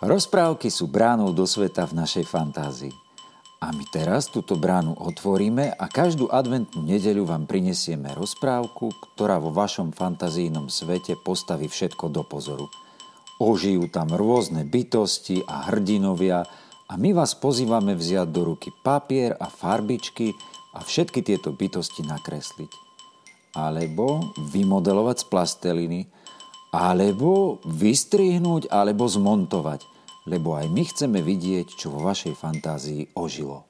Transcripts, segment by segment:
Rozprávky sú bránou do sveta v našej fantázii. A my teraz túto bránu otvoríme a každú adventnú nedeľu vám prinesieme rozprávku, ktorá vo vašom fantazijnom svete postaví všetko do pozoru. Ožijú tam rôzne bytosti a hrdinovia a my vás pozývame vziať do ruky papier a farbičky a všetky tieto bytosti nakresliť. Alebo vymodelovať z plasteliny – alebo vystrihnúť, alebo zmontovať, lebo aj my chceme vidieť, čo vo vašej fantázii ožilo.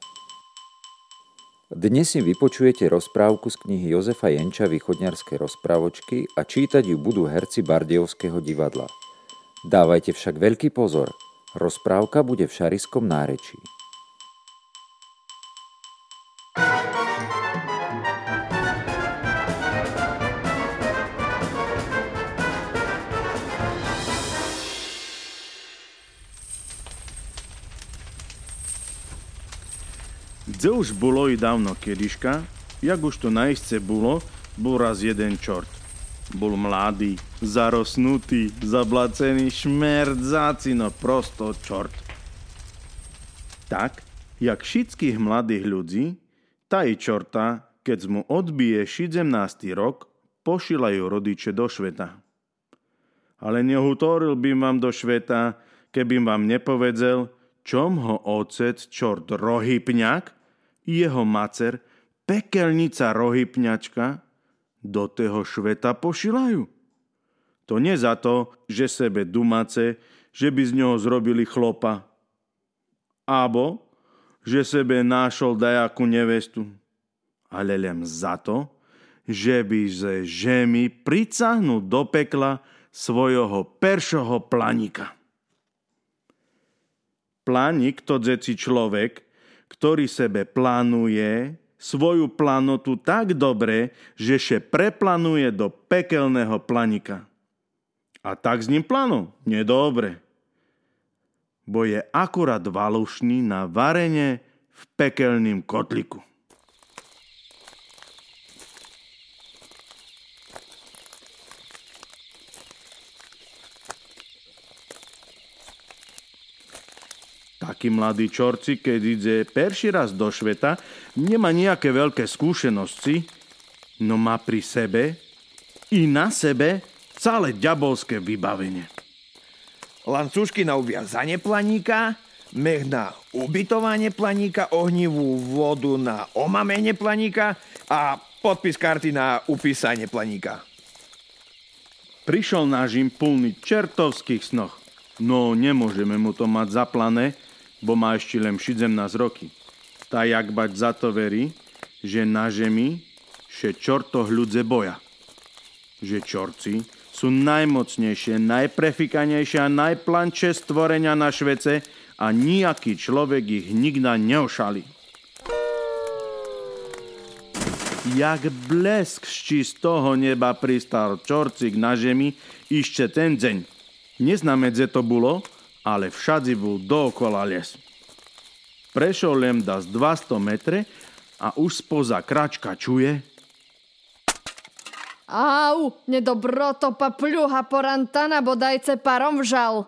Dnes si vypočujete rozprávku z knihy Jozefa Jenča Východňarské rozprávočky a čítať ju budú herci Bardejovského divadla. Dávajte však veľký pozor, rozprávka bude v šariskom nárečí. Dze už bolo i dávno kediška, jak už to naisce bolo, bol raz jeden čort. Bol mladý, zarosnutý, zablacený, šmerdzáci, no prosto čort. Tak, jak všetkých mladých ľudí, i čorta, keď mu odbije 17. rok, pošilajú rodiče do šveta. Ale nehutoril by vám do šveta, keby vám nepovedzel, čom ho ocec čort rohypňak, jeho macer, pekelnica rohypňačka, do toho šveta pošilajú. To nie za to, že sebe dumace, že by z neho zrobili chlopa. Abo, že sebe nášol dajakú nevestu. Ale len za to, že by ze žemi pricahnu do pekla svojho peršoho planika. Planik to dzeci človek, ktorý sebe plánuje svoju planotu tak dobre, že še preplanuje do pekelného planika. A tak s ním plánov? Nedobre. Bo je akurát valušný na varenie v pekelným kotliku. Taký mladý čorci, keď ide perší raz do šveta, nemá nejaké veľké skúsenosti, no má pri sebe i na sebe celé ďabolské vybavenie. Lancúšky na uviazanie planíka, mech na ubytovanie planíka, ohnivú vodu na omamenie planíka a podpis karty na upísanie planíka. Prišiel náš im plný čertovských snoch. No nemôžeme mu to mať zaplané, bo má ešte len 17 roky. Tá jak bať za to verí, že na žemi še čorto hľudze boja. Že čorci sú najmocnejšie, najprefikanejšie a najplančie stvorenia na švece a nijaký človek ich nikda neošali. Jak blesk z čistého neba pristal čorcik na žemi ešte ten deň. Neznáme, kde to bolo, ale všade bol dookola les. Prešiel len z 200 metre a už spoza kračka čuje Au, nedobroto papľuha porantana, bodajce parom vžal.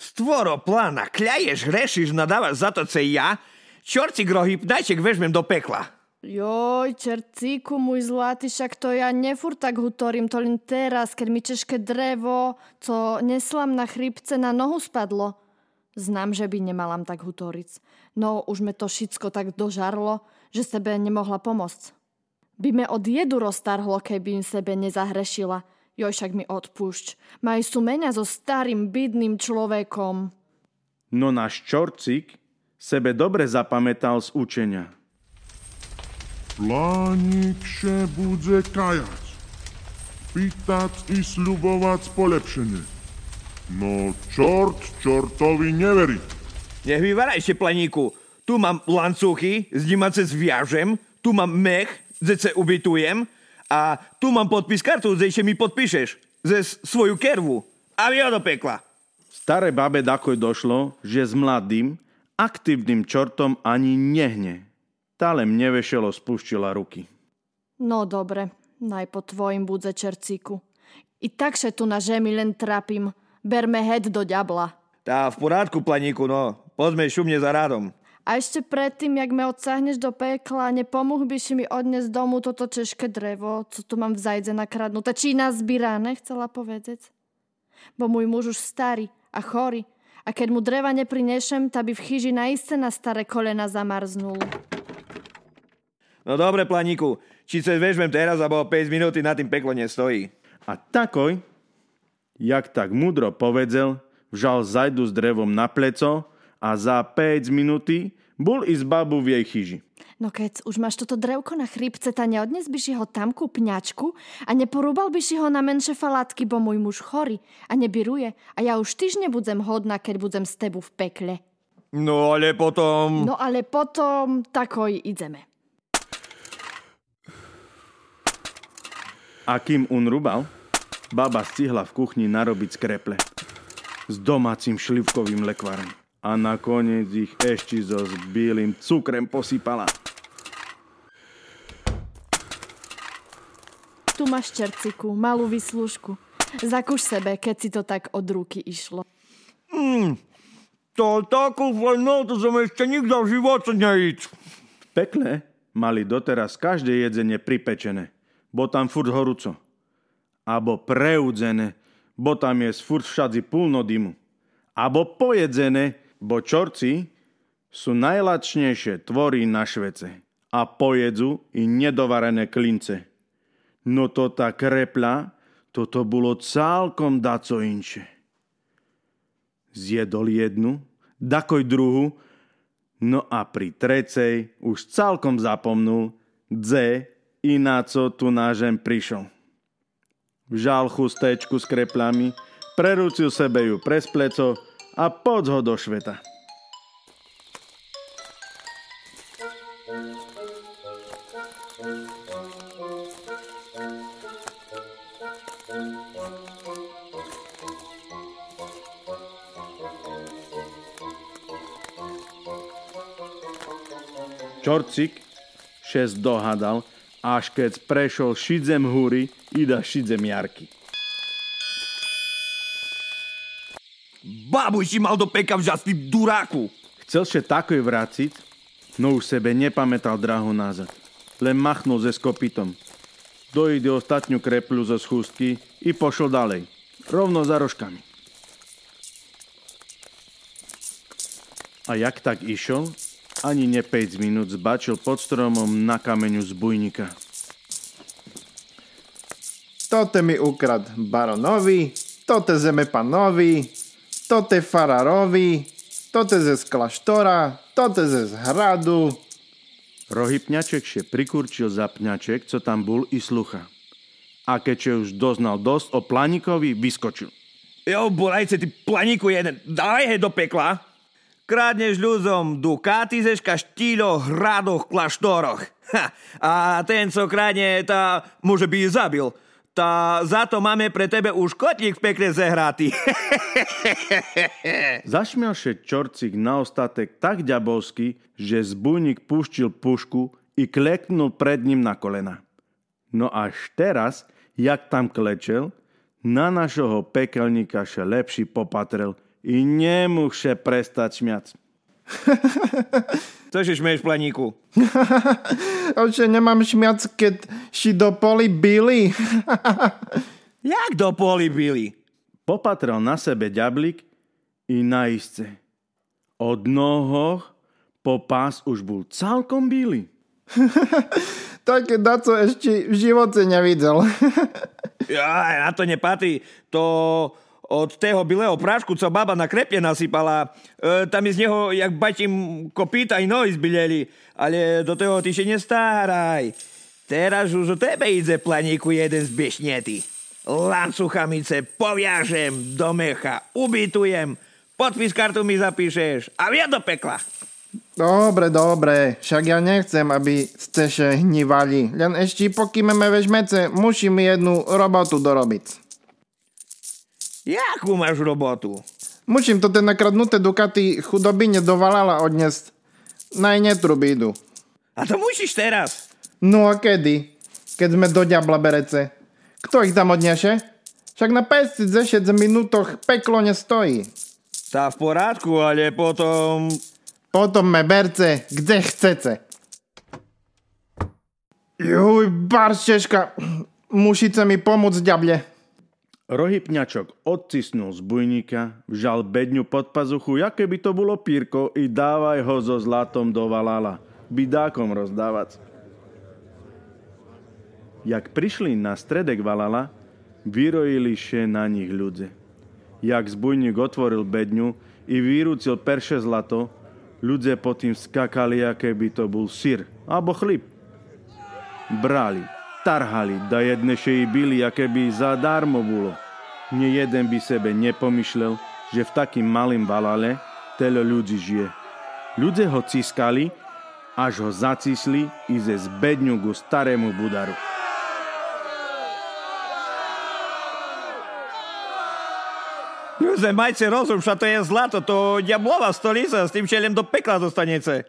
Stvoro plána, kľaješ, hrešiš, nadávaš za to cej ja? Čorci grohyb, dajček vežmem do pekla. Joj, čercíku, môj zlatý, však to ja nefur tak hutorím, to len teraz, keď mi češké drevo, co neslam na chrípce, na nohu spadlo. Znám, že by nemalám tak hutoriť. No už me to všetko tak dožarlo, že sebe nemohla pomôcť. By me od jedu roztarhlo, keby im sebe nezahrešila. Joj, však mi odpúšť. Maj sumenia so starým, bydným človekom. No náš čorcik sebe dobre zapamätal z učenia. Plánik še bude kajať, pýtať i sľubovať polepšenie. No čort čortovi neverí. Nech vyvarajte, planíku. Tu mám lancúchy, z nima se zviažem, tu mám mech, zece ubytujem a tu mám podpis kartu, zde mi podpíšeš. Ze svoju kervu. A vy do pekla. Staré babe dakoj došlo, že s mladým, aktívnym čortom ani nehne. Talem nevešelo spúštila ruky. No dobre, naj po tvojim budze čercíku. I tak še tu na žemi len trapím. Berme head do ďabla. Tá v porádku, planíku, no. Poďme šumne za rádom. A ešte predtým, jak me odsáhneš do pekla, nepomohl by si mi odnes domu toto češké drevo, co tu mám v zajdze nakradnuté. Či nazbírané, chcela povedať. Bo môj muž už starý a chorý. A keď mu dreva neprinešem, tak by v chyži naiste na staré kolena zamarznul. No dobre, planíku, či sa vežmem teraz, alebo 5 minúty na tým peklo nestojí. A takoj, jak tak mudro povedzel, vžal zajdu s drevom na pleco a za 5 minúty bol i z babu v jej chyži. No keď už máš toto drevko na chrípce, ta neodnes by si ho tam ku pňačku a neporúbal by si ho na menšie falátky, bo môj muž chorý a nebiruje a ja už tyž nebudem hodná, keď budem s tebu v pekle. No ale potom... No ale potom takoj ideme. A kým un rubal, baba stihla v kuchni narobiť skreple s domácim šlivkovým lekvarom. A nakoniec ich ešte so s bielým cukrem posypala. Tu máš čerciku, malú vyslužku. Zakúš sebe, keď si to tak od ruky išlo. To takú to som ešte nikto v živote nejíc. V pekle mali doteraz každé jedzenie pripečené, bo tam furt horúco. Abo preudzené, bo tam je furt všadzi plno dymu. Abo pojedzené, bo čorci sú najlačnejšie tvory na švece a pojedzu i nedovarené klince. No to tá krepla, toto bolo celkom daco inše. Zjedol jednu, dakoj druhu, no a pri trecej už celkom zapomnul, dze i na co tu nážem prišiel. Vžal chustečku s kreplami, prerúcil sebe ju prez pleco a poď ho do šveta. Čorcik šest dohadal, až keď prešol šidzem húry i da šidzem jarky. Babu si mal do peka vžať, ty duráku. Chcel še takoj vráciť, no už sebe nepamätal drahu nazad. Len machnul ze skopitom. Dojde ostatňu kreplu zo schústky i pošol dalej. Rovno za rožkami. A jak tak išiel, ani ne 5 minút zbačil pod stromom na kameňu z bujnika. Tote mi ukrad baronovi, tote zeme panovi, tote fararovi, tote ze z klasztora, tote ze z hradu. Rohypňaček še prikurčil za pňaček, co tam bol i slucha. A keďže už doznal dosť o planikovi, vyskočil. Jo, bolajce, ty planíku jeden, daj he do pekla. Kradneš ľuďom dukáty ze škaštílo, hradoch, kláštoroch. Ha, a ten, co kradne, tá môže by zabil. Tá za to máme pre tebe už kotlík v pekle zehratý. Zašmial še čorcik na ostatek tak ďabovsky, že zbujník puštil pušku i kleknul pred ním na kolena. No až teraz, jak tam klečel, na našoho pekelníka še lepší popatrel i še prestať šmiať. Co si šmeješ, planíku? Oče, nemám šmiac, keď si do poli byli. Jak do poli byli? Popatrel na sebe ďablík i na isce. Od nohoch po pás už bol celkom bíly. Také daco ešte v živote nevidel. Ja, na to nepatrí. To od tého bilého prášku, co baba na krepie nasypala. E, tam je z neho, jak batím, kopýta i nohy zbileli. Ale do toho ty še nestáraj. Teraz už o tebe ide planíku jeden z bešnety. Lancuchamice poviažem do mecha, ubytujem, podpis kartu mi zapíšeš a via do pekla. Dobre, dobre, však ja nechcem, aby ste še hnívali. Len ešte pokýmeme vežmece, musím jednu robotu dorobiť. Jakú máš robotu? Musím to ten nakradnuté dukaty chudobine dovalala odniesť. Naj netrubí idu. A to musíš teraz. No a kedy? Keď sme do diabla berece. Kto ich tam odniesie? Však na 5 minútoch peklo nestojí. Tá v porádku, ale potom... Potom me berce, kde chcete. Juj, baršteška, musíte mi pomôcť, ďable. Rohypňačok odcisnul z bujníka, vžal bedňu pod pazuchu, jaké by to bolo pírko i dávaj ho so zlatom do valala, bidákom rozdávať. Jak prišli na stredek valala, vyrojili še na nich ľudze. Jak zbujník otvoril bedňu i vyrúcil perše zlato, ľudze potom skakali, aké by to bol syr alebo chlip. Brali, tarhali, da jedne še i byli, aké by zadarmo bolo. Nie jeden by sebe nepomyšlel, že v takým malým valale telo ľudí žije. Ľudze ho ciskali, až ho zacisli i ze zbedňu ku starému budaru. Ľudia, majte rozum, že to je zlato, to diablová stolica, s tým čelem do pekla dostanete.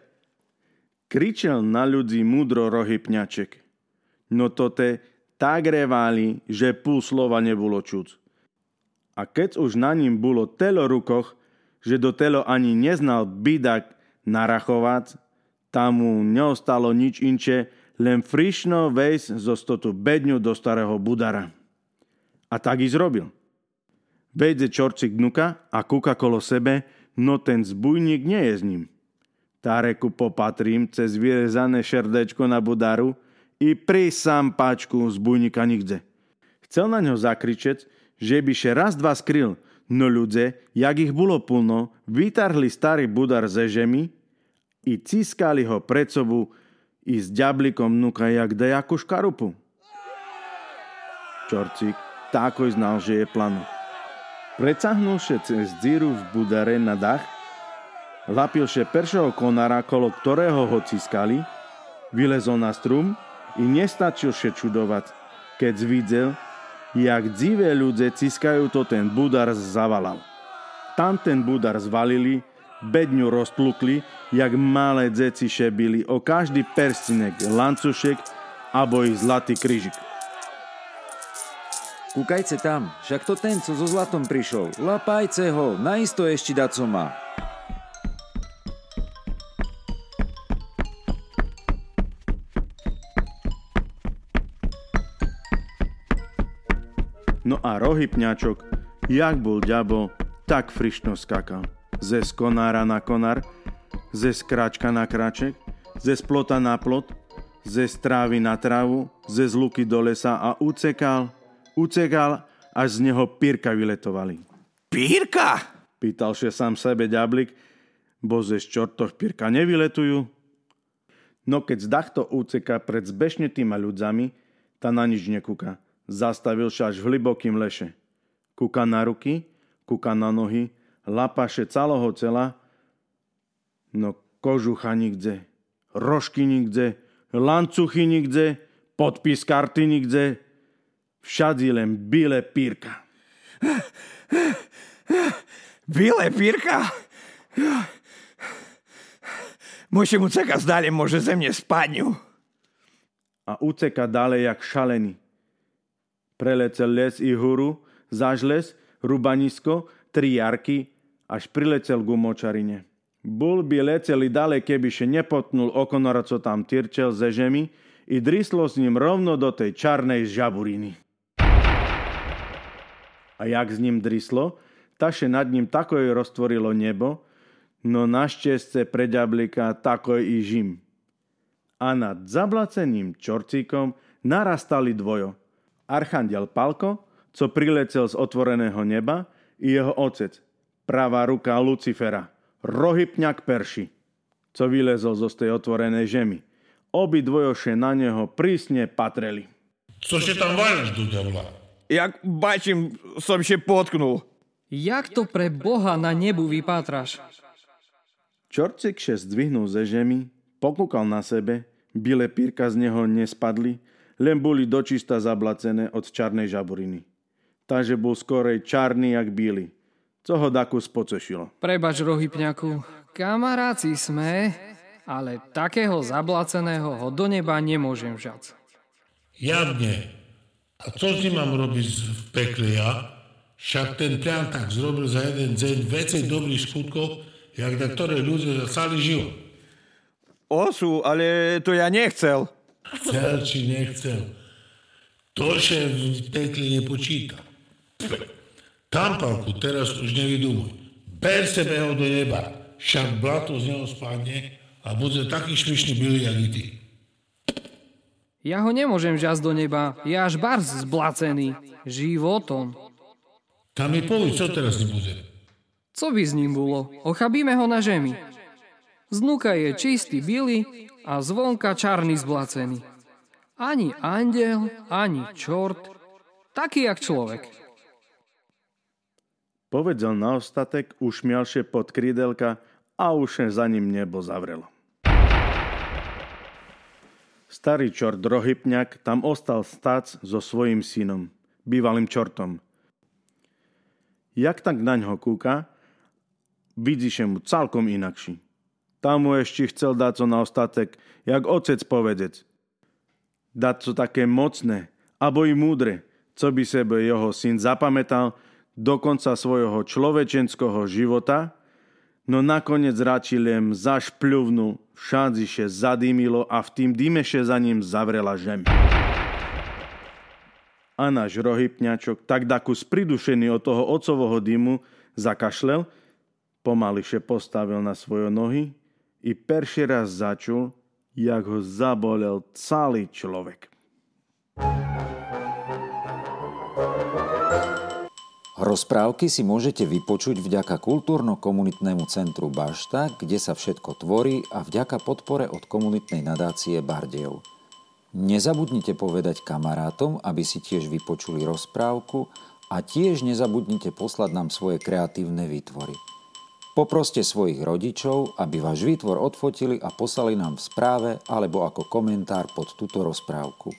Kričel na ľudí múdro rohypňaček. No to te tak revali, že púl slova nebolo čuc. A keď už na ním bolo telo rukoch, že do telo ani neznal bidak narachovať, tam mu neostalo nič inče, len frišno vejsť zo stotu bedňu do starého budara. A tak i zrobil. Vejde čorcik dnuka a kúka kolo sebe, no ten zbujník nie je s ním. Táreku popatrím cez vyrezané šerdečko na budaru i pri sám páčku zbujníka nikde. Chcel na ňo zakričeť, že by še raz dva skryl, no ľudze, jak ich bolo plno, vytarhli starý budar ze žemi i ciskali ho pred sobu i s ďablikom nuka jak dajakú škarupu. Čorcik takoj znal, že je plano. Precahnulše cez díru v budare na dach, lapilše peršeho konára, kolo ktorého ho ciskali, vylezol na strum i nestačilše čudovať, keď zvidel, jak dzivé ľudze ciskajú to ten budar zavalal. Tam ten budar zvalili, bedňu rozplukli, jak malé dzeci šebili o každý perstinek, lancušek abo ich zlatý kryžik. Kúkajte tam, však to ten, co so zlatom prišiel. Lapajte ho, naisto ešte daco má. A rohypňačok, jak bol ďabo, tak frišno skakal. Ze konára na konár, ze skráčka na kráček, ze splota na plot, ze strávy na trávu, ze zluky do lesa a ucekal, ucekal, až z neho pírka vyletovali. Pírka? Pýtal sa sám sebe ďablik, bo ze čortoch pírka nevyletujú. No keď z dachto úceka pred zbešnetýma ľudzami, ta na nič nekúka. Zastavil sa až v hlbokým leše. Kúka na ruky, kúka na nohy, lapaše celého cela, no kožucha nikde, rožky nikde, lancuchy nikde, podpis karty nikde, všade len bíle pírka. Bíle pírka? Musím ucekať zdalej, môže ze mne spadňu. A uceka ďalej jak šalený. Prelecel les i huru, zaž les, rubanisko, tri jarky, až prilecel ku močarine. Bol by leceli ďalej, keby še nepotnul okonora, co tam tyrčel ze žemi i drislo s ním rovno do tej čarnej žaburiny. A jak s ním drislo, taše nad ním takoj roztvorilo nebo, no našťastie pre ďablika takoj i žim. A nad zablaceným čorcíkom narastali dvojo. Archandiel Palko, co prilecel z otvoreného neba, i jeho otec, pravá ruka Lucifera, rohypňak Perši, co vylezol zo tej otvorenej žemi. Obi dvojoše na neho prísne patreli. Co się tam do diabla? Jak bačím, som še potknul. Jak to pre Boha na nebu vypátraš? Čorcik še zdvihnul ze žemi, pokúkal na sebe, bile pírka z neho nespadli, len boli dočista zablacené od čarnej žaburiny. Takže bol skorej čarný jak bíly, co ho daku spocešilo. Prebač, rohypňaku, kamaráci sme, ale takého zablaceného ho do neba nemôžem vžať. Jadnie. A co z nim mam robić w pekle ja? Však ten tak zrobil za jeden deň vecej dobrých skutkov, jak na ktoré ľudia za celý život. Osu, ale to ja nechcel. Chcel či nechcel. To še v pekli nepočíta. Tampalku teraz už nevydumuj. Ber sebe ho do neba, však blato z neho spadne a bude taký šlišný byli, jak i ty. Ja ho nemôžem žať do neba, je až barz zblacený. Životom. Tam mi povedz, čo teraz nebude. Co by s ním bolo? Ochabíme ho na žemi. Znúka je čistý bilý a zvonka čarný zblacený. Ani andel, ani čort, taký jak človek. Povedal na ostatek, ušmialšie pod krídelka a už za ním nebo zavrelo. Starý čort Rohypňak tam ostal stať so svojím synom, bývalým čortom. Jak tak na ňo kúka, vidíš mu celkom inakší. Tam mu ešte chcel dať co na ostatek, jak otec povedec. Dať co také mocné, abo i múdre, co by sebe jeho syn zapamätal do konca svojho človečenského života, no nakoniec radši len zašpľuvnul Všadiše zadýmilo a v tým dýmeše za ním zavrela žem. A náš rohypňačok, tak dakus pridušený od toho ocovoho dymu, zakašlel, pomališe postavil na svoje nohy i perší raz začul, jak ho zabolel celý človek. Rozprávky si môžete vypočuť vďaka kultúrno-komunitnému centru Bašta, kde sa všetko tvorí a vďaka podpore od komunitnej nadácie Bardejov. Nezabudnite povedať kamarátom, aby si tiež vypočuli rozprávku a tiež nezabudnite poslať nám svoje kreatívne výtvory. Poproste svojich rodičov, aby váš výtvor odfotili a poslali nám v správe alebo ako komentár pod túto rozprávku.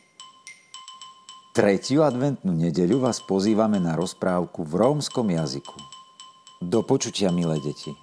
Tretiu adventnú nedeľu vás pozývame na rozprávku v rómskom jazyku. Do počutia, milé deti.